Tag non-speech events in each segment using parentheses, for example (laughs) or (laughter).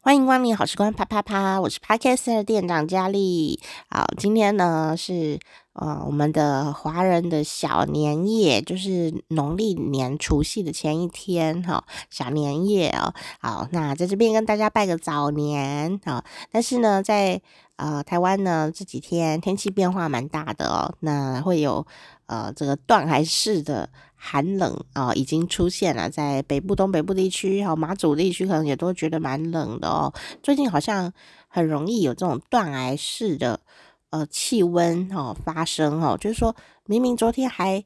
欢迎光临好时光啪啪啪，我是 Podcaster 店长佳丽。好，今天呢是呃我们的华人的小年夜，就是农历年除夕的前一天哈、小年夜哦。好，那在这边跟大家拜个早年啊、但是呢，在呃台湾呢这几天天气变化蛮大的哦，那会有呃这个断崖式的。寒冷啊、已经出现了，在北部、东北部地区，还有马祖地区，可能也都觉得蛮冷的哦。最近好像很容易有这种断崖式的呃气温哦发生哦，就是说明明昨天还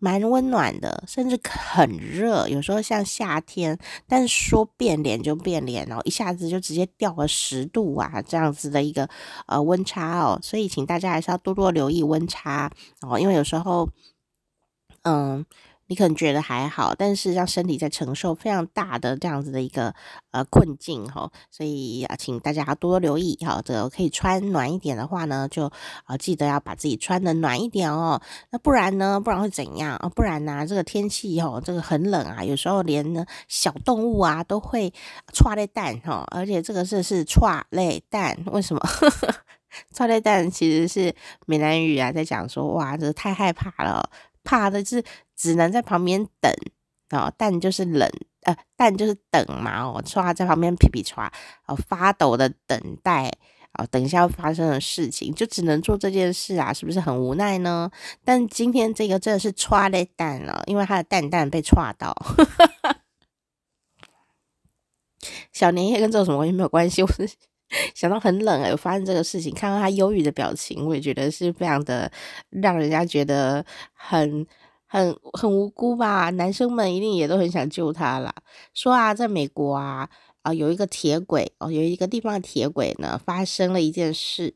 蛮温暖的，甚至很热，有时候像夏天，但是说变脸就变脸哦，一下子就直接掉了十度啊，这样子的一个呃温差哦，所以请大家还是要多多留意温差哦，因为有时候。嗯，你可能觉得还好，但是让身体在承受非常大的这样子的一个呃困境哈，所以啊，请大家多多留意哈。这个可以穿暖一点的话呢，就啊记得要把自己穿得暖一点哦。那不然呢？不然会怎样啊？不然呢？这个天气哦，这个很冷啊，有时候连呢小动物啊都会剉咧等哈。而且这个是是剉咧等，为什么？(laughs) 剉咧等其实是闽南语啊，在讲说哇，这个太害怕了。怕的是只能在旁边等哦，但就是冷，呃，但就是等嘛哦，说他在旁边皮皮剉哦，发抖的等待哦，等一下要发生的事情，就只能做这件事啊，是不是很无奈呢？但今天这个真的是唰的蛋了，因为他的蛋蛋被剉到。小年夜跟这有什么关系？没有关系，我是想到很冷哎，有发生这个事情，看到他忧郁的表情，我也觉得是非常的让人家觉得。很很很无辜吧？男生们一定也都很想救他啦。说啊，在美国啊啊，有一个铁轨哦，有一个地方的铁轨呢，发生了一件事。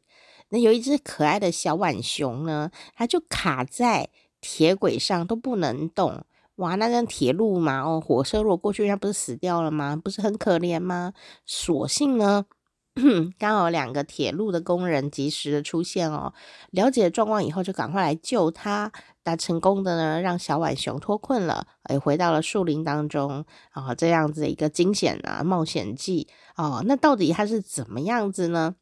那有一只可爱的小浣熊呢，它就卡在铁轨上都不能动。哇，那张铁路嘛，哦，火车如果过去，它不是死掉了吗？不是很可怜吗？索性呢。刚好两个铁路的工人及时的出现哦，了解状况以后就赶快来救他，那成功的呢让小浣熊脱困了，也回到了树林当中啊，这样子一个惊险啊冒险记哦，那到底他是怎么样子呢？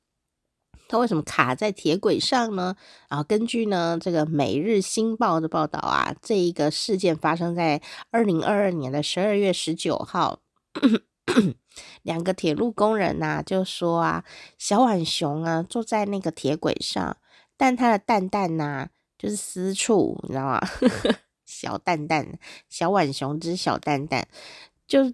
他为什么卡在铁轨上呢？啊，根据呢这个《每日新报》的报道啊，这一个事件发生在二零二二年的十二月十九号。两个铁路工人呐、啊，就说啊，小浣熊啊坐在那个铁轨上，但它的蛋蛋呐、啊，就是私处，你知道吗？(laughs) 小蛋蛋，小浣熊之小蛋蛋就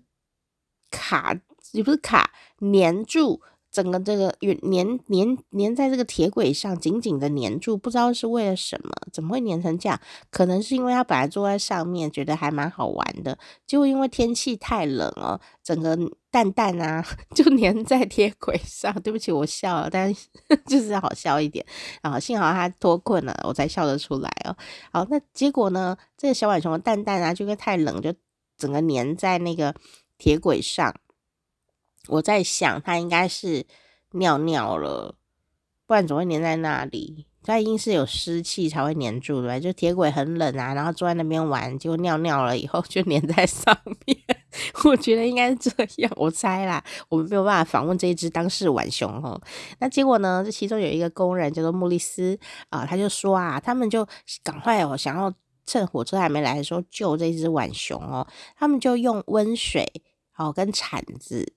卡，也不是卡，粘住。整个这个粘粘粘在这个铁轨上，紧紧的粘住，不知道是为了什么？怎么会粘成这样？可能是因为他本来坐在上面，觉得还蛮好玩的，结果因为天气太冷了，整个蛋蛋啊 (laughs) 就粘在铁轨上。对不起，我笑了，但 (laughs) 就是好笑一点啊。幸好他脱困了，我才笑得出来哦。好，那结果呢？这个小浣熊的蛋蛋啊，就因为太冷，就整个粘在那个铁轨上。我在想，它应该是尿尿了，不然怎么会粘在那里？它一定是有湿气才会粘住的，就铁轨很冷啊，然后坐在那边玩，结果尿尿了以后就粘在上面。(laughs) 我觉得应该是这样，我猜啦，我们没有办法访问这一只当事浣熊哦。那结果呢？这其中有一个工人叫做穆利斯啊，他就说啊，他们就赶快哦，想要趁火车还没来的时候救这只浣熊哦，他们就用温水哦跟铲子。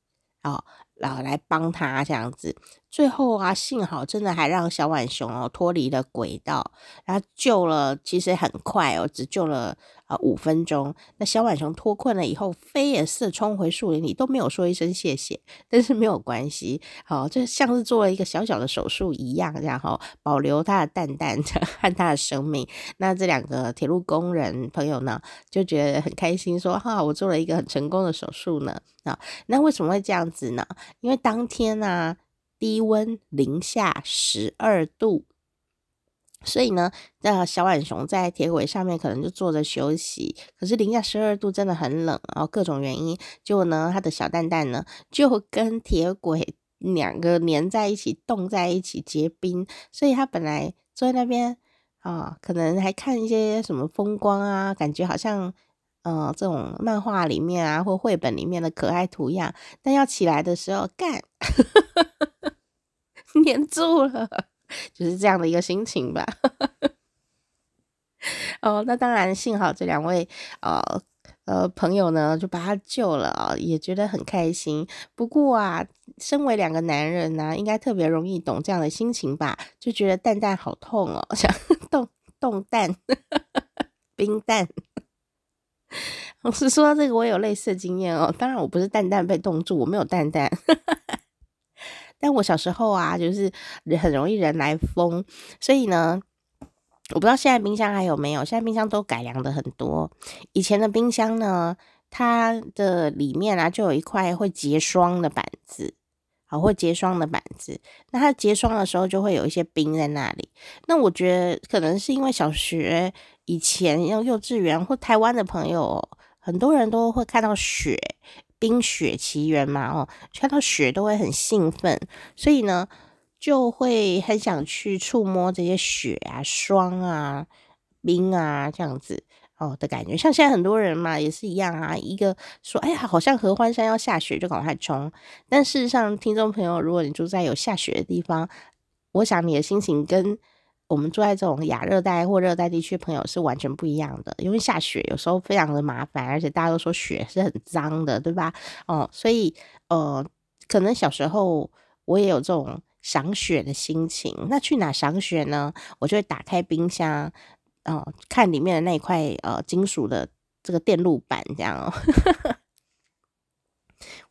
哦，然后来帮他这样子，最后啊，幸好真的还让小浣熊哦脱离了轨道，然后救了，其实很快哦，只救了。啊，五分钟，那小浣熊脱困了以后，飞也似的冲回树林里，都没有说一声谢谢。但是没有关系，好，就像是做了一个小小的手术一样，然后保留它的蛋蛋 (laughs) 和它的生命。那这两个铁路工人朋友呢，就觉得很开心，说：“哈，我做了一个很成功的手术呢。”啊，那为什么会这样子呢？因为当天呢、低温零下十二度。所以呢，那小浣熊在铁轨上面可能就坐着休息，可是零下十二度真的很冷，然后各种原因，结果呢，它的小蛋蛋呢就跟铁轨两个粘在一起，冻在一起结冰，所以它本来坐在那边啊，可能还看一些什么风光啊，感觉好像嗯、呃、这种漫画里面啊或绘本里面的可爱图样，但要起来的时候，干 (laughs) 黏住了，就是这样的一个心情吧。(laughs) 哦，那当然，幸好这两位呃呃朋友呢，就把他救了啊，也觉得很开心。不过啊，身为两个男人呢、应该特别容易懂这样的心情吧？就觉得蛋蛋好痛哦，(laughs) 想冻冻蛋、(laughs) 冰蛋。我是说到这个，我有类似的经验哦。当然，我不是蛋蛋被冻住，我没有蛋蛋。但我小时候啊，就是很容易人来疯，所以呢。我不知道现在冰箱还有没有，现在冰箱都改良的很多。以前的冰箱呢，它的里面啊就有一块会结霜的板子，好，会结霜的板子。那它结霜的时候就会有一些冰在那里。那我觉得可能是因为小学以前要幼稚园或台湾的朋友，很多人都会看到雪，《冰雪奇缘》嘛，哦，看到雪都会很兴奋，所以呢。就会很想去触摸这些雪啊、霜啊、冰啊这样子哦的感觉。像现在很多人嘛，也是一样啊。一个说：“哎呀，好像合欢山要下雪，就赶快冲。”但事实上，听众朋友，如果你住在有下雪的地方，我想你的心情跟我们住在这种亚热带或热带地区朋友是完全不一样的。因为下雪有时候非常的麻烦，而且大家都说雪是很脏的，对吧？哦，所以呃，可能小时候我也有这种。赏雪的心情，那去哪赏雪呢？我就会打开冰箱，哦，看里面的那一块呃金属的这个电路板，这样哦，(laughs)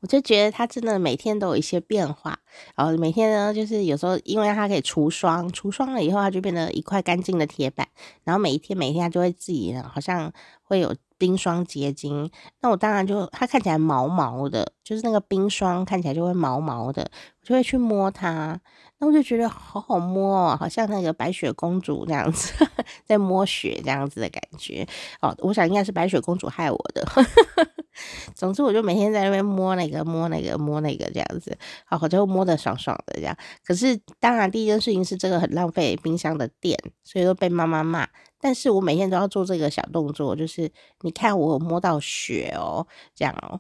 我就觉得它真的每天都有一些变化。然后每天呢，就是有时候因为它可以除霜，除霜了以后它就变得一块干净的铁板。然后每一天每一天它就会自己好像会有冰霜结晶。那我当然就它看起来毛毛的，就是那个冰霜看起来就会毛毛的。我就会去摸它，那我就觉得好好摸哦，好像那个白雪公主这样子，(laughs) 在摸雪这样子的感觉哦。我想应该是白雪公主害我的。(laughs) 总之，我就每天在那边摸那个摸那个摸那个这样子，好，我就摸得爽爽的这样。可是，当然第一件事情是这个很浪费冰箱的电，所以都被妈妈骂。但是我每天都要做这个小动作，就是你看我有摸到雪哦，这样哦。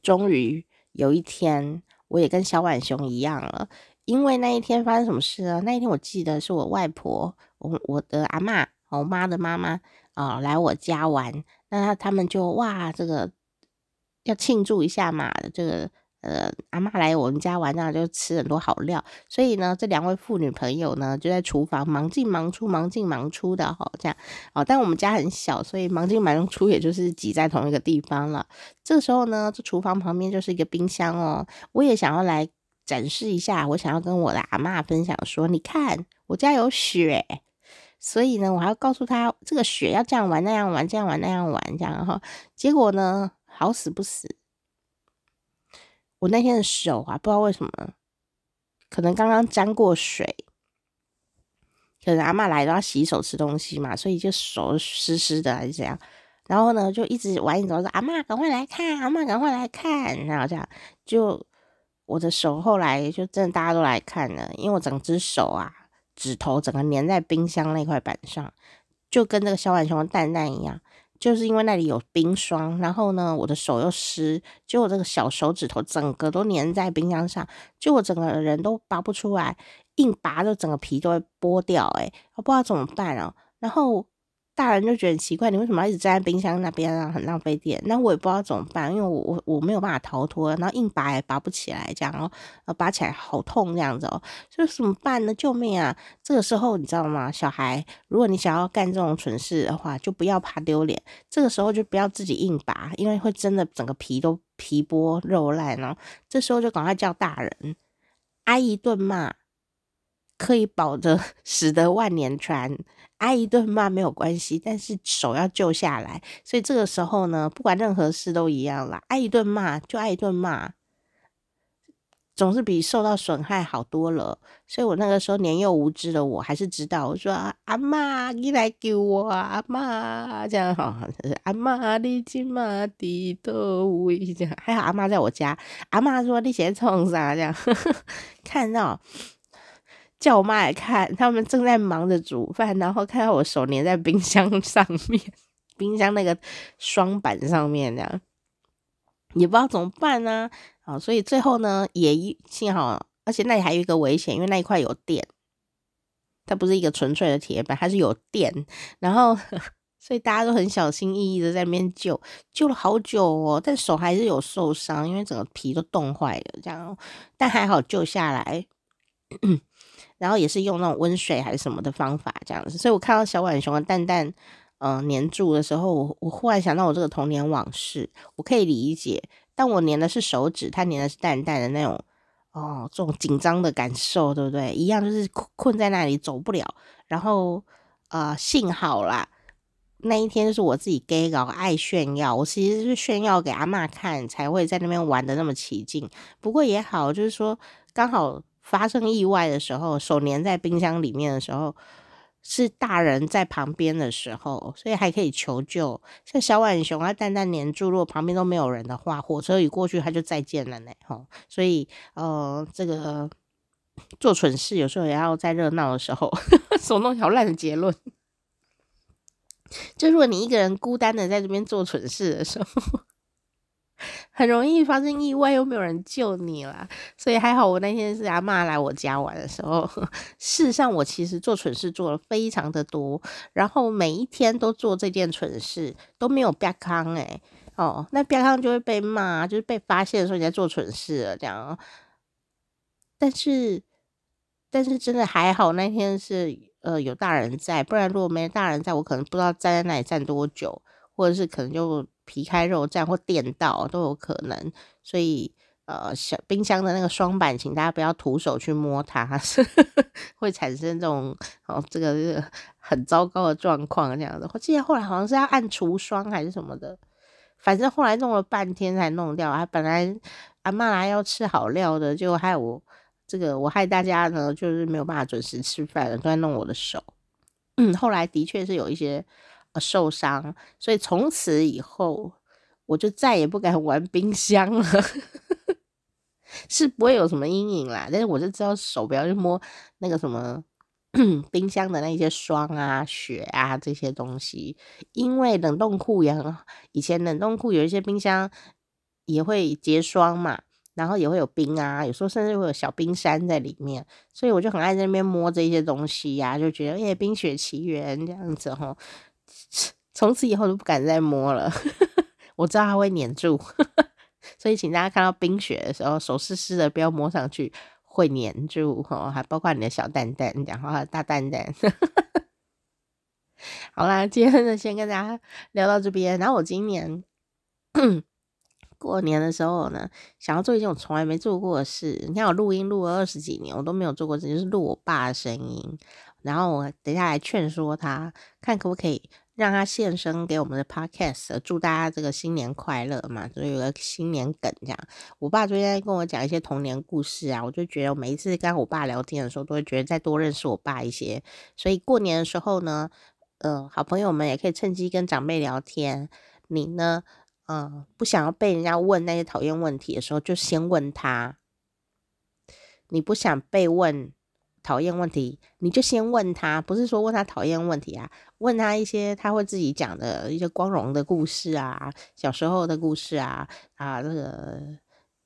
终于有一天。我也跟小浣熊一样了，因为那一天发生什么事呢？那一天我记得是我外婆，我我的阿嬷，我妈的妈妈啊、来我家玩，那他们就哇，这个要庆祝一下嘛，这个呃阿嬷来我们家玩，那就吃很多好料，所以呢，这两位妇女朋友呢就在厨房忙进忙出，忙进忙出的哈，这样哦，但我们家很小，所以忙进忙出也就是挤在同一个地方了。这时候呢，这厨房旁边就是一个冰箱哦。我也想要来展示一下，我想要跟我的阿嬷分享说，你看我家有雪，所以呢，我还要告诉他这个雪要这样玩那样玩，这样玩那样玩，这样哈。结果呢，好死不死，我那天的手啊，不知道为什么，可能刚刚沾过水，可能阿嬷来都要洗手吃东西嘛，所以就手湿湿的还是怎样。然后呢，就一直玩，一直说阿嬷赶快来看，阿嬷赶快来看，然后这样，就我的手后来就真的大家都来看了，因为我整只手啊，指头整个粘在冰箱那块板上，就跟那个小浣熊蛋蛋一样，就是因为那里有冰霜，然后呢，我的手又湿，就我这个小手指头整个都粘在冰箱上，就我整个人都拔不出来，硬拔就整个皮都会剥掉，诶，我不知道怎么办啊，然后。大人就觉得很奇怪，你为什么一直站在冰箱那边啊？很浪费电。那我也不知道怎么办，因为我我我没有办法逃脱，然后硬拔也拔不起来，这样哦，然后拔起来好痛这样子哦。所以怎么办呢？救命啊！这个时候你知道吗？小孩，如果你想要干这种蠢事的话，就不要怕丢脸。这个时候就不要自己硬拔，因为会真的整个皮都皮剥肉烂哦。这时候就赶快叫大人，挨一顿骂，可以保着 (laughs) 使得万年船。挨一顿骂没有关系，但是手要救下来，所以这个时候呢，不管任何事都一样啦。挨一顿骂就挨一顿骂，总是比受到损害好多了。所以我那个时候年幼无知的我，还是知道，我说阿妈你来救我，阿妈这样好，阿妈你今嘛地多位这样，还好阿妈在我家，阿妈说你先冲啥这样，呵 (laughs) 呵看到。叫我妈来看，他们正在忙着煮饭，然后看到我手粘在冰箱上面，(laughs) 冰箱那个双板上面，这样也不知道怎么办呢、啊。好，所以最后呢，也幸好，而且那里还有一个危险，因为那一块有电，它不是一个纯粹的铁板，它是有电，然后 (laughs) 所以大家都很小心翼翼的在那边救，救了好久哦，但手还是有受伤，因为整个皮都冻坏了，这样，但还好救下来。然后也是用那种温水还是什么的方法这样子，所以我看到小浣熊的蛋蛋，嗯、呃，黏住的时候，我我忽然想到我这个童年往事，我可以理解，但我黏的是手指，它黏的是蛋蛋的那种，哦，这种紧张的感受，对不对？一样就是困困在那里走不了，然后呃，幸好啦，那一天就是我自己 gay 搞爱炫耀，我其实是炫耀给阿嬷看，才会在那边玩的那么起劲。不过也好，就是说刚好。发生意外的时候，手粘在冰箱里面的时候，是大人在旁边的时候，所以还可以求救。像小浣熊啊，蛋蛋粘住，如果旁边都没有人的话，火车一过去，它就再见了呢。吼，所以呃，这个做蠢事有时候也要在热闹的时候，(laughs) 手弄好烂的结论。就如果你一个人孤单的在这边做蠢事的时候。很容易发生意外，又没有人救你啦。所以还好，我那天是阿嬷来我家玩的时候。(laughs) 事实上，我其实做蠢事做了非常的多，然后每一天都做这件蠢事，都没有变康诶。哦，那变康就会被骂，就是被发现说你在做蠢事了这样。但是，但是真的还好，那天是呃有大人在，不然如果没大人在，我可能不知道站在那里站多久，或者是可能就。皮开肉绽或电到都有可能，所以呃，小冰箱的那个双板，请大家不要徒手去摸它，(laughs) 会产生这种哦，这个这个很糟糕的状况这样子。我记得后来好像是要按除霜还是什么的，反正后来弄了半天才弄掉。还本来阿妈来要吃好料的，就害我这个我害大家呢，就是没有办法准时吃饭了，都在弄我的手。嗯，后来的确是有一些。受伤，所以从此以后我就再也不敢玩冰箱了，(laughs) 是不会有什么阴影啦。但是我就知道手不要去摸那个什么 (clears throat) 冰箱的那些霜啊、雪啊这些东西，因为冷冻库也很，以前冷冻库有一些冰箱也会结霜嘛，然后也会有冰啊，有时候甚至会有小冰山在里面，所以我就很爱在那边摸这些东西呀、就觉得哎，冰雪奇缘这样子吼。从此以后都不敢再摸了，(laughs) 我知道它会黏住，(laughs) 所以请大家看到冰雪的时候，手湿湿的不要摸上去，会黏住哦，还包括你的小蛋蛋，讲话大蛋蛋。(laughs) 好啦，今天呢先跟大家聊到这边，然后我今年过年的时候呢，想要做一件我从来没做过的事。你看我录音录了二十几年，我都没有做过，这就是录我爸的声音。然后我等下来劝说他，看可不可以让他献身给我们的 podcast，祝大家这个新年快乐嘛，所以有个新年梗这样。我爸昨天跟我讲一些童年故事啊，我就觉得我每一次跟我爸聊天的时候，都会觉得再多认识我爸一些。所以过年的时候呢，呃，好朋友们也可以趁机跟长辈聊天。你呢，呃，不想要被人家问那些讨厌问题的时候，就先问他。你不想被问？讨厌问题，你就先问他，不是说问他讨厌问题啊，问他一些他会自己讲的一些光荣的故事啊，小时候的故事啊，啊，这个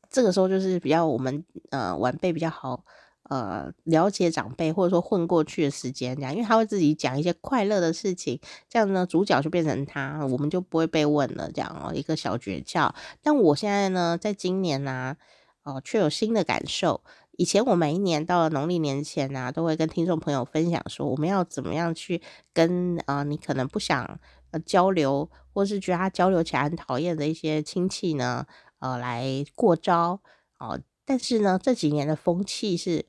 这个时候就是比较我们呃晚辈比较好呃了解长辈或者说混过去的时间这样，因为他会自己讲一些快乐的事情，这样呢主角就变成他，我们就不会被问了这样哦，一个小诀窍。但我现在呢，在今年呢、哦、却有新的感受。以前我每一年到了农历年前呢、啊，都会跟听众朋友分享说，我们要怎么样去跟啊、呃，你可能不想呃交流，或是觉得他交流起来很讨厌的一些亲戚呢，呃，来过招哦、但是呢，这几年的风气是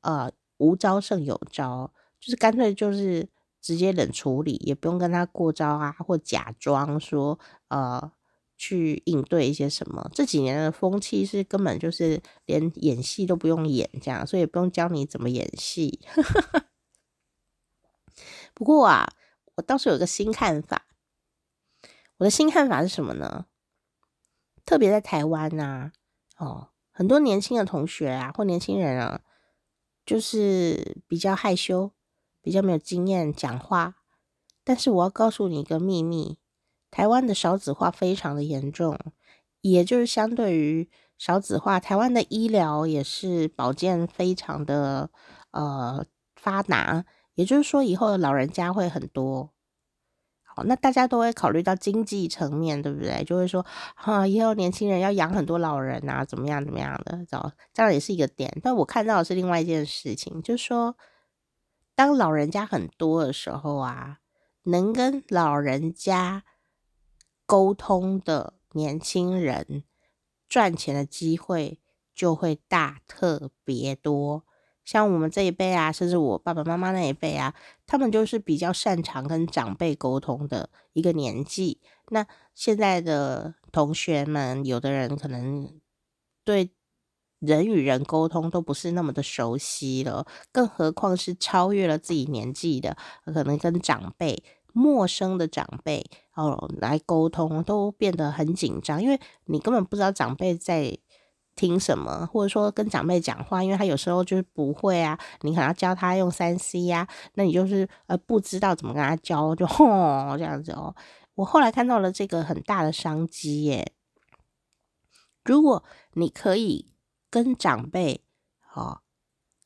呃无招胜有招，就是干脆就是直接冷处理，也不用跟他过招啊，或假装说呃。去应对一些什么？这几年的风气是根本就是连演戏都不用演这样，所以也不用教你怎么演戏。(laughs) 不过啊，我倒是有个新看法。我的新看法是什么呢？特别在台湾呐，哦，很多年轻的同学啊，或年轻人啊，就是比较害羞，比较没有经验讲话。但是我要告诉你一个秘密。台湾的少子化非常的严重，也就是相对于少子化，台湾的医疗也是保健非常的呃发达，也就是说以后的老人家会很多。好，那大家都会考虑到经济层面，对不对？就会说，哈，以后年轻人要养很多老人啊，怎么样怎么样的，这样也是一个点。但我看到的是另外一件事情，就是说，当老人家很多的时候啊，能跟老人家沟通的年轻人。赚钱的机会就会大特别多，像我们这一辈啊，甚至我爸爸妈妈那一辈啊，他们就是比较擅长跟长辈沟通的一个年纪。那现在的同学们，有的人可能对人与人沟通都不是那么的熟悉了，更何况是超越了自己年纪的，可能跟长辈。陌生的长辈哦，来沟通都变得很紧张，因为你根本不知道长辈在听什么，或者说跟长辈讲话，因为他有时候就是不会啊，你可能要教他用三 C 呀，那你就是呃不知道怎么跟他教，就 (laughs) 吼这样子哦。我后来看到了这个很大的商机耶，如果你可以跟长辈哦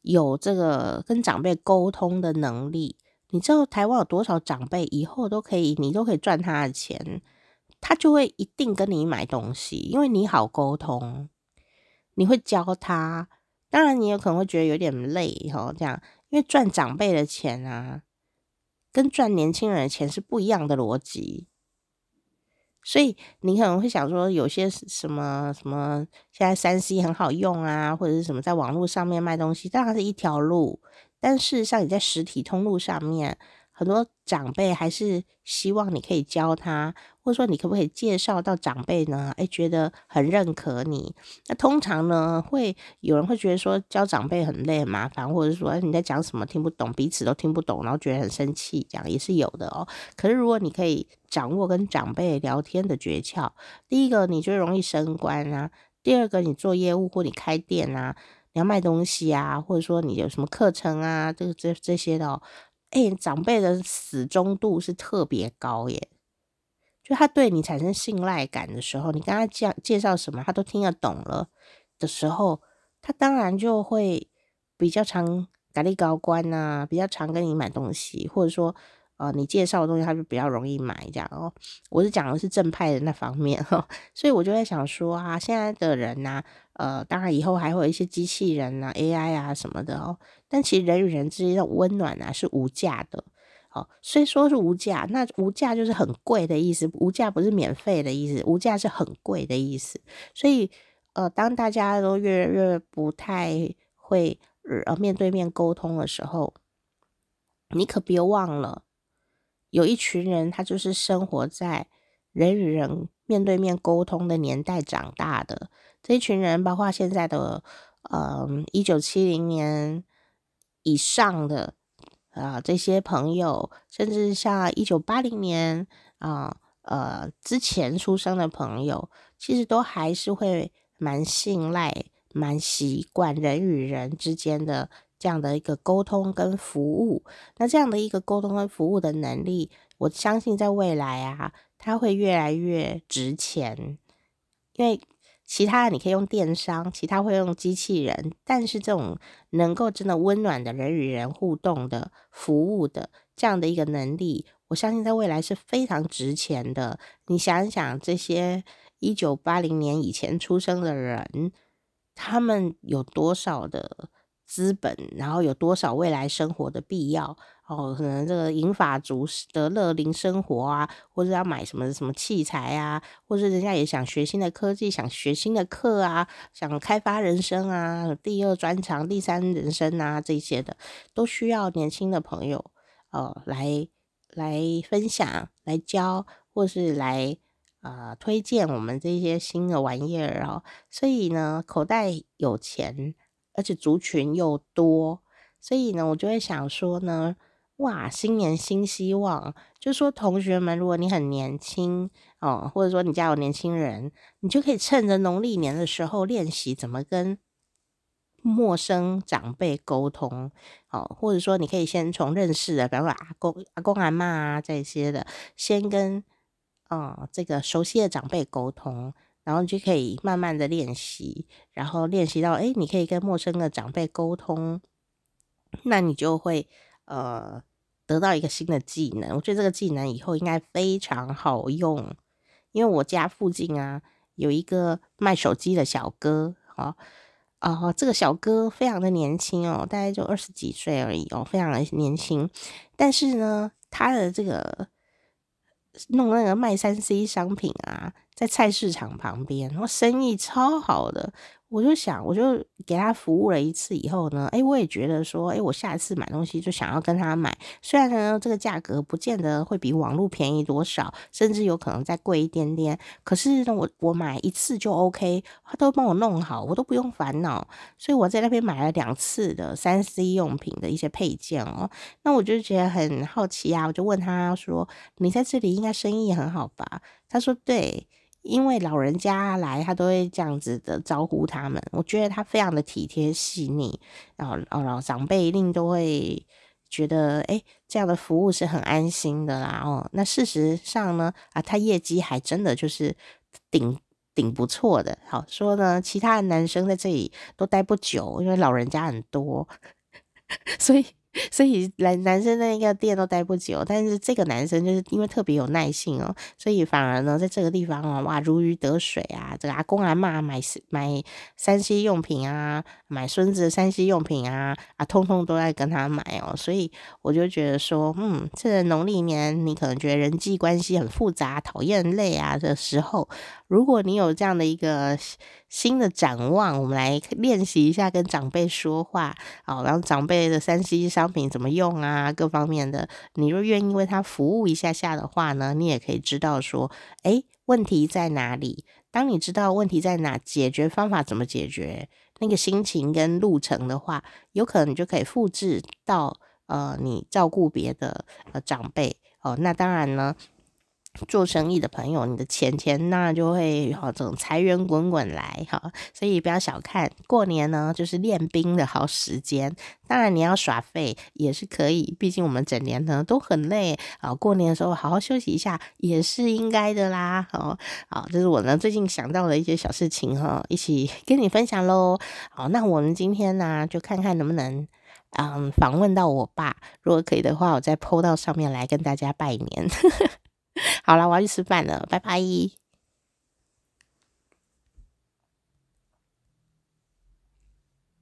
有这个跟长辈沟通的能力。你知道台湾有多少长辈以后都可以，你都可以赚他的钱，他就会一定跟你买东西，因为你好沟通，你会教他。当然，你有可能会觉得有点累哈，这样，因为赚长辈的钱啊，跟赚年轻人的钱是不一样的逻辑。所以你可能会想说，有些什么什么，现在三 C 很好用啊，或者是什么在网络上面卖东西，当然是一条路。但事实上，你在实体通路上面，很多长辈还是希望你可以教他，或者说你可不可以介绍到长辈呢？诶，觉得很认可你。那通常呢，会有人会觉得说教长辈很累很麻烦，或者说你在讲什么听不懂，彼此都听不懂，然后觉得很生气，这样也是有的哦。可是如果你可以掌握跟长辈聊天的诀窍，第一个你就容易升官啊，第二个你做业务或你开店啊。你要卖东西啊，或者说你有什么课程啊，这个这这些的哦，哎，长辈的死忠度是特别高耶，就他对你产生信赖感的时候，你跟他讲介绍什么，他都听得懂了的时候，他当然就会比较常给你高官啊，比较常跟你买东西，或者说。呃，你介绍的东西，他就比较容易买，这样哦。我是讲的是正派的那方面哈，(laughs) 所以我就在想说啊，现在的人呐、呃，当然以后还会有一些机器人呐、AI 啊什么的哦。但其实人与人之间的温暖啊是无价的，哦，虽说是无价，那无价就是很贵的意思，无价不是免费的意思，无价是很贵的意思。所以，呃，当大家都越来越不太会呃面对面沟通的时候，你可别忘了。有一群人，他就是生活在人与人面对面沟通的年代长大的。这一群人，包括现在的，嗯，一九七零年以上的啊这些朋友，甚至像一九八零年啊呃之前出生的朋友，其实都还是会蛮信赖、蛮习惯人与人之间的。这样的一个沟通跟服务，那这样的一个沟通跟服务的能力，我相信在未来啊，它会越来越值钱。因为其他的你可以用电商，其他会用机器人，但是这种能够真的温暖的人与人互动的服务的这样的一个能力，我相信在未来是非常值钱的。你想一想，这些一九八零年以前出生的人，他们有多少的？资本，然后有多少未来生活的必要？哦，可能这个银发族的乐龄生活啊，或者要买什么什么器材啊，或者人家也想学新的科技，想学新的课啊，想开发人生啊，第二专长、第三人生啊，这些的都需要年轻的朋友哦来来分享、来教，或是来呃推荐我们这些新的玩意儿哦。所以呢，口袋有钱。而且族群又多，所以呢，我就会想说呢，哇，新年新希望，就说同学们，如果你很年轻哦，或者说你家有年轻人，你就可以趁着农历年的时候练习怎么跟陌生长辈沟通，哦，或者说你可以先从认识的，比方说阿公、阿公、阿妈啊这些的，先跟、哦、这个熟悉的长辈沟通。然后你就可以慢慢的练习，然后练习到，哎，你可以跟陌生的长辈沟通，那你就会呃得到一个新的技能。我觉得这个技能以后应该非常好用，因为我家附近啊有一个卖手机的小哥，啊、哦，哦，这个小哥非常的年轻哦，大概就二十几岁而已哦，非常的年轻，但是呢，他的这个弄那个卖三 C 商品啊。在菜市场旁边，然后生意超好的。我就想，我就给他服务了一次以后呢，诶，我也觉得说，诶，我下一次买东西就想要跟他买。虽然呢，这个价格不见得会比网络便宜多少，甚至有可能再贵一点点。可是呢，我我买一次就 OK，他都帮我弄好，我都不用烦恼。所以我在那边买了两次的三 C 用品的一些配件哦。那我就觉得很好奇啊，我就问他说：“你在这里应该生意很好吧？”他说：“对。”因为老人家来，他都会这样子的招呼他们。我觉得他非常的体贴细腻，然后哦，老长辈一定都会觉得，诶，这样的服务是很安心的啦。哦，那事实上呢，啊，他业绩还真的就是顶顶不错的。好说呢，其他的男生在这里都待不久，因为老人家很多，(laughs) 所以。所以男男生那个店都待不久，但是这个男生就是因为特别有耐性哦，所以反而呢，在这个地方哦，哇，如鱼得水啊！这个阿公阿嬷买买三 C 用品啊，买孙子的三 C 用品啊，啊，通通都在跟他买哦。所以我就觉得说，嗯，这农历年你可能觉得人际关系很复杂、讨厌、累啊的时候，如果你有这样的一个新的展望，我们来练习一下跟长辈说话，好，然后长辈的三 C 商商品怎么用啊，各方面的，你若愿意为他服务一下下的话呢，你也可以知道说，诶，问题在哪里？当你知道问题在哪，解决方法怎么解决，那个心情跟路程的话，有可能你就可以复制到呃，你照顾别的呃长辈哦。那当然呢。做生意的朋友，你的钱钱那就会好，这种财源滚滚来哈，所以不要小看过年呢，就是练兵的好时间。当然你要耍废也是可以，毕竟我们整年呢都很累啊，过年的时候好好休息一下也是应该的啦。好，好，这是我呢最近想到的一些小事情哈，一起跟你分享喽。好，那我们今天呢就看看能不能嗯访问到我爸，如果可以的话，我再 po 到上面来跟大家拜年。(laughs) 好了，我要去吃饭了，拜拜。